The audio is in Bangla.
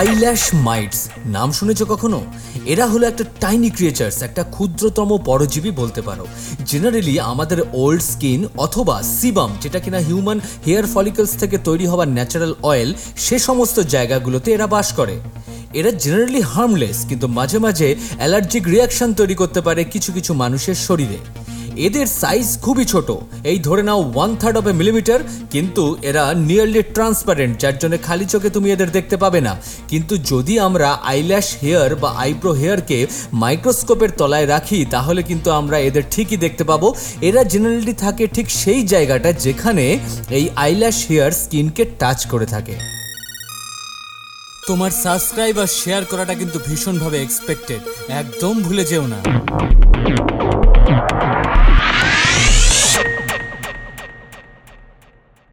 Eyelash mites. নাম শুনেছো কখনো? এরা হলো একটা টাইনি ক্রিয়েচার্স একটা ক্ষুদ্রতম পরজীবী বলতে পারো। জেনারেলি আমাদের ওল্ড স্কিন অথবা সিবাম যেটা কিনা হিউম্যান হেয়ার ফলিকলস থেকে তৈরি হওয়া ন্যাচারাল অয়েল সে সমস্ত জায়গাগুলোতে এরা বাস করে। এরা জেনারেলি হার্মলেস কিন্তু মাঝে মাঝে অ্যালার্জিক রিয়াকশন তৈরি করতে পারে কিছু কিছু মানুষের শরীরে। এদের সাইজ খুবই ছোট। এই ধরে নাও one third of a millimetre কিন্তু এরা নিয়ারলি ট্রান্সপারেন্ট যার জন্য খালি চোখে তুমি এদের দেখতে পাবে না। কিন্তু যদি আমরা আইল্যাশ হেয়ার বা আইব্রো হেয়ারকে মাইক্রোস্কোপের তলায় রাখি, তাহলে কিন্তু আমরা এদের ঠিকই দেখতে পাবো। এরা জেনারেলি থাকে ঠিক সেই জায়গাটা যেখানে এই আইল্যাশ হেয়ার স্কিনকে টাচ করে থাকে। তোমার সাবস্ক্রাইব আর শেয়ার করাটা কিন্তু ভীষণভাবে এক্সপেক্টেড একদম ভুলে যেও না। Thank you.